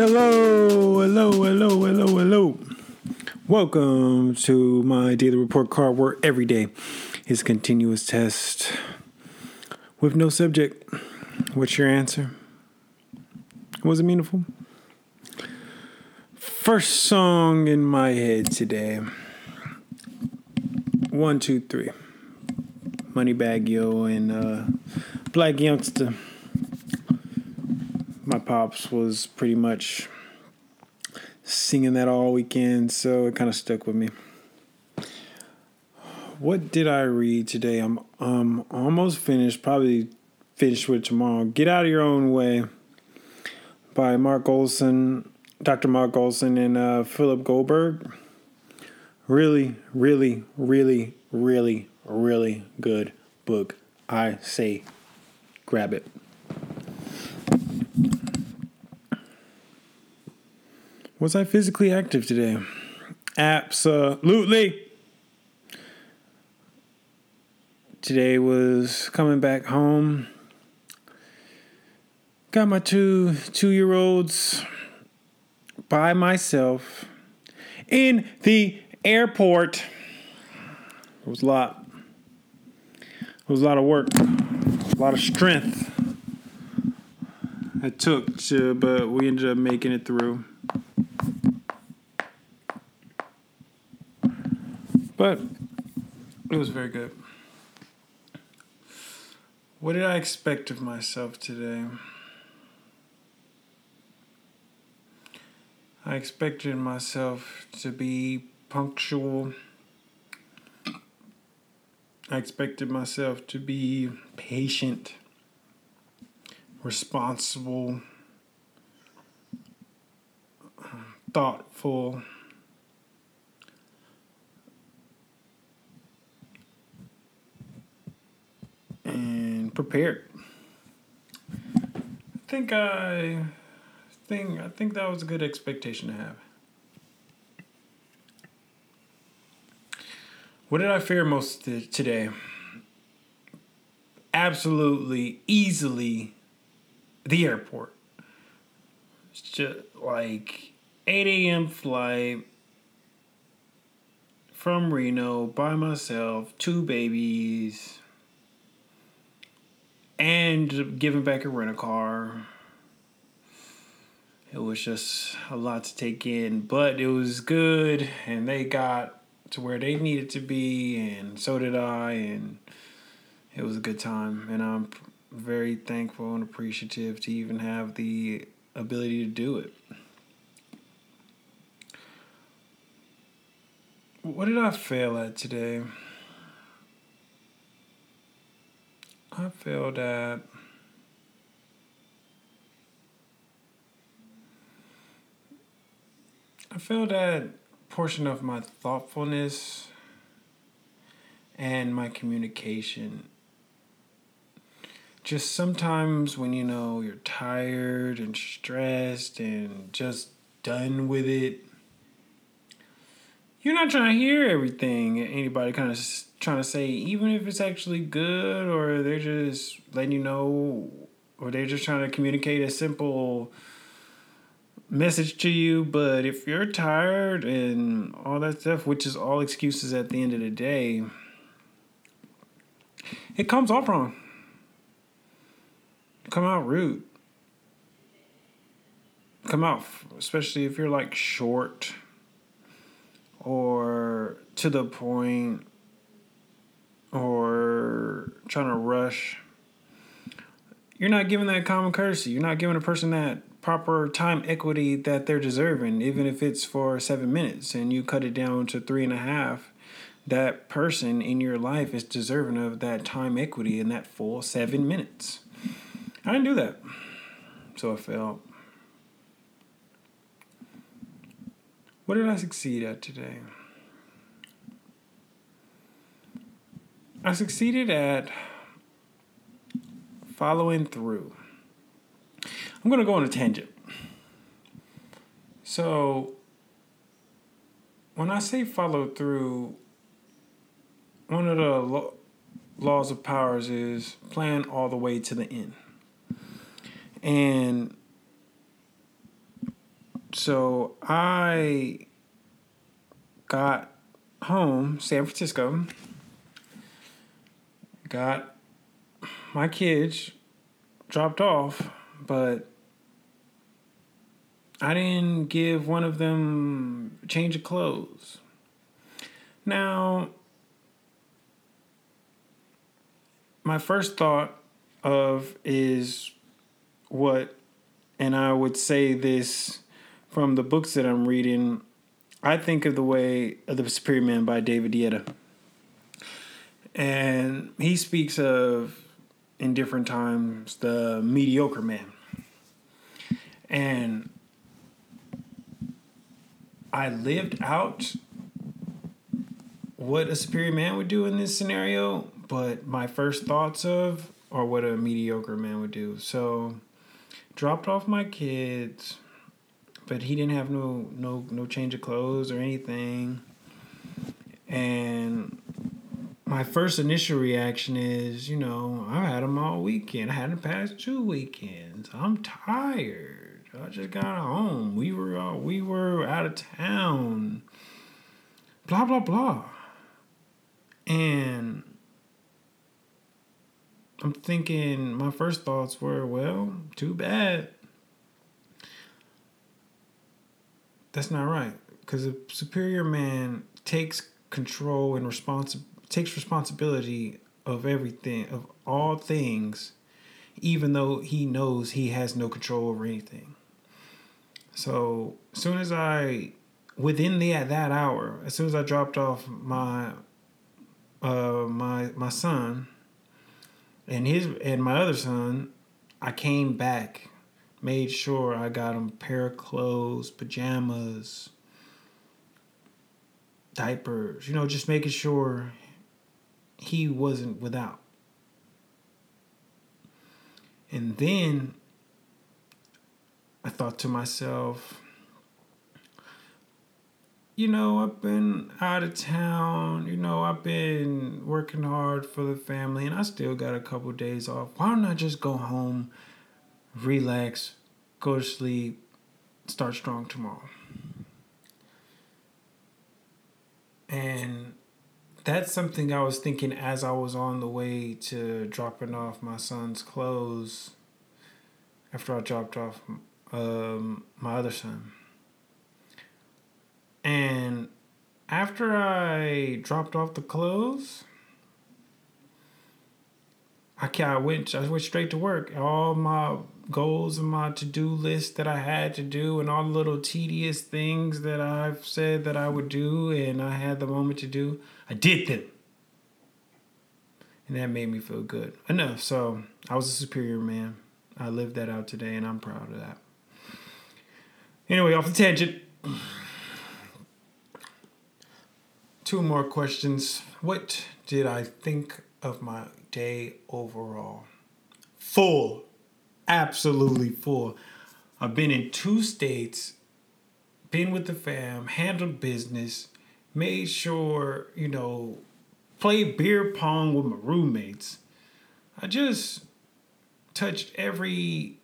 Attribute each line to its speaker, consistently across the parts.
Speaker 1: Hello, hello, hello, hello, hello. Welcome to my daily report card where every day is continuous test with no subject. What's your answer? Was it meaningful? First song in my head today. One, two, three. Moneybagg Yo and uh, Blac Youngsta pops was pretty much singing that all weekend, so it kind of stuck with me. What did I read today? I'm um almost finished, probably finished with tomorrow. Get Out of Your Own Way by Mark Goulston, Dr. Mark Goulston, and uh, Philip Goldberg. Really, really, really, really, really good book. I say grab it. Was I physically active today? Absolutely. Today was coming back home. Got my two two year olds by myself in the airport. It was a lot. It was a lot of work, a lot of strength it took to, but we ended up making it through. But it was very good. What did I expect of myself today? I expected myself to be punctual. I expected myself to be patient, responsible, thoughtful. and prepared. I think I think I think that was a good expectation to have. What did I fear most today? Absolutely, easily, the airport. It's just like 8 a.m. flight from Reno by myself, two babies and giving back a rental car. It was just a lot to take in, but it was good, and they got to where they needed to be, and so did I, and it was a good time. And I'm very thankful and appreciative to even have the ability to do it. What did I fail at today? I feel that I feel that portion of my thoughtfulness and my communication. Just sometimes when you know you're tired and stressed and just done with it, you're not trying to hear everything anybody kind of trying to say, even if it's actually good, or they're just letting you know, or they're just trying to communicate a simple message to you. But if you're tired and all that stuff, which is all excuses at the end of the day, it comes off wrong. Come out rude. Come out, especially if you're like short or to the point or trying to rush, you're not giving that common courtesy. You're not giving a person that proper time equity that they're deserving, even if it's for seven minutes and you cut it down to three and a half. That person in your life is deserving of that time equity in that full seven minutes. I didn't do that. So I felt. What did I succeed at today? I succeeded at following through. I'm going to go on a tangent. So, when I say follow through, one of the lo- laws of powers is plan all the way to the end. And so I got home, San Francisco, got my kids dropped off, but I didn't give one of them change of clothes. Now, my first thought of is what, and I would say this from the books that I'm reading. I think of the way of the Superior Man by David Deida. And he speaks of, in different times, the mediocre man. And I lived out what a superior man would do in this scenario, but my first thoughts of are what a mediocre man would do. So dropped off my kids, but he didn't have no no no change of clothes or anything. And my first initial reaction is, you know, I had them all weekend. I had them past two weekends. I'm tired. I just got home. We were we were out of town. Blah blah blah. And I'm thinking my first thoughts were, well, too bad. That's not right. Because a superior man takes control and responsi- takes responsibility of everything, of all things, even though he knows he has no control over anything. So as soon as I, within the at that hour, as soon as I dropped off my, uh, my my son, and his and my other son, I came back, made sure I got him a pair of clothes, pajamas, diapers. You know, just making sure he wasn't without. And then I thought to myself, you know, I've been out of town, you know, I've been working hard for the family, and I still got a couple of days off. Why don't I just go home, relax, go to sleep, start strong tomorrow? And that's something I was thinking as I was on the way to dropping off my son's clothes after I dropped off um, my other son. And after I dropped off the clothes, I, I went I went straight to work. All my goals and my to do list that I had to do, and all the little tedious things that I've said that I would do, and I had the moment to do, I did them. And that made me feel good enough. So I was a superior man. I lived that out today, and I'm proud of that. Anyway, off the tangent. Two more questions. What did I think of my day overall? Full. Absolutely full. I've been in two states, been with the fam, handled business, made sure, you know, played beer pong with my roommates. I just touched every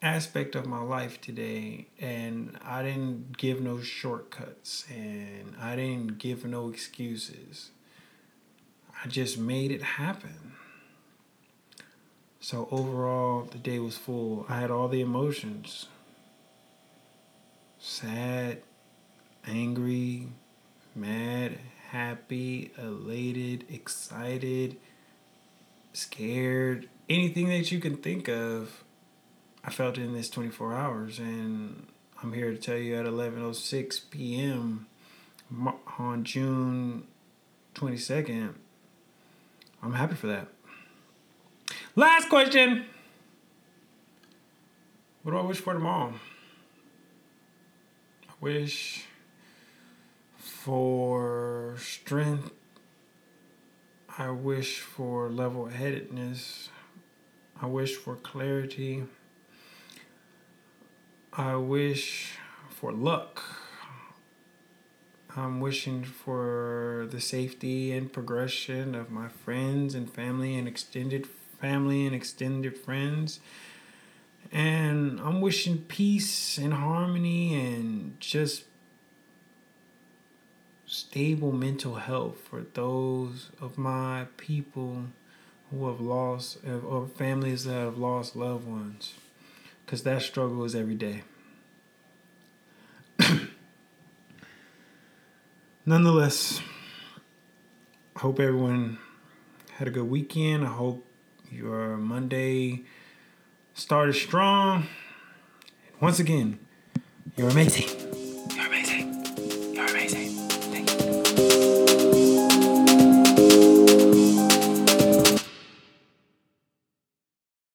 Speaker 1: aspect of my life today and I didn't give no shortcuts and I didn't give no excuses. I just made it happen. So overall, the day was full. I had all the emotions sad, angry, mad, happy, elated, excited, scared, anything that you can think of I felt in this 24 hours, and I'm here to tell you at 11:06 p.m. on June 22nd. I'm happy for that. Last question. What do I wish for tomorrow? I wish for strength. I wish for level headedness. I wish for clarity. I wish for luck. I'm wishing for the safety and progression of my friends and family and extended family and extended friends. And I'm wishing peace and harmony and just stable mental health for those of my people who have lost, or families that have lost loved ones. Because that struggle is every day. Nonetheless, I hope everyone had a good weekend. I hope your Monday started strong. Once again, you're amazing.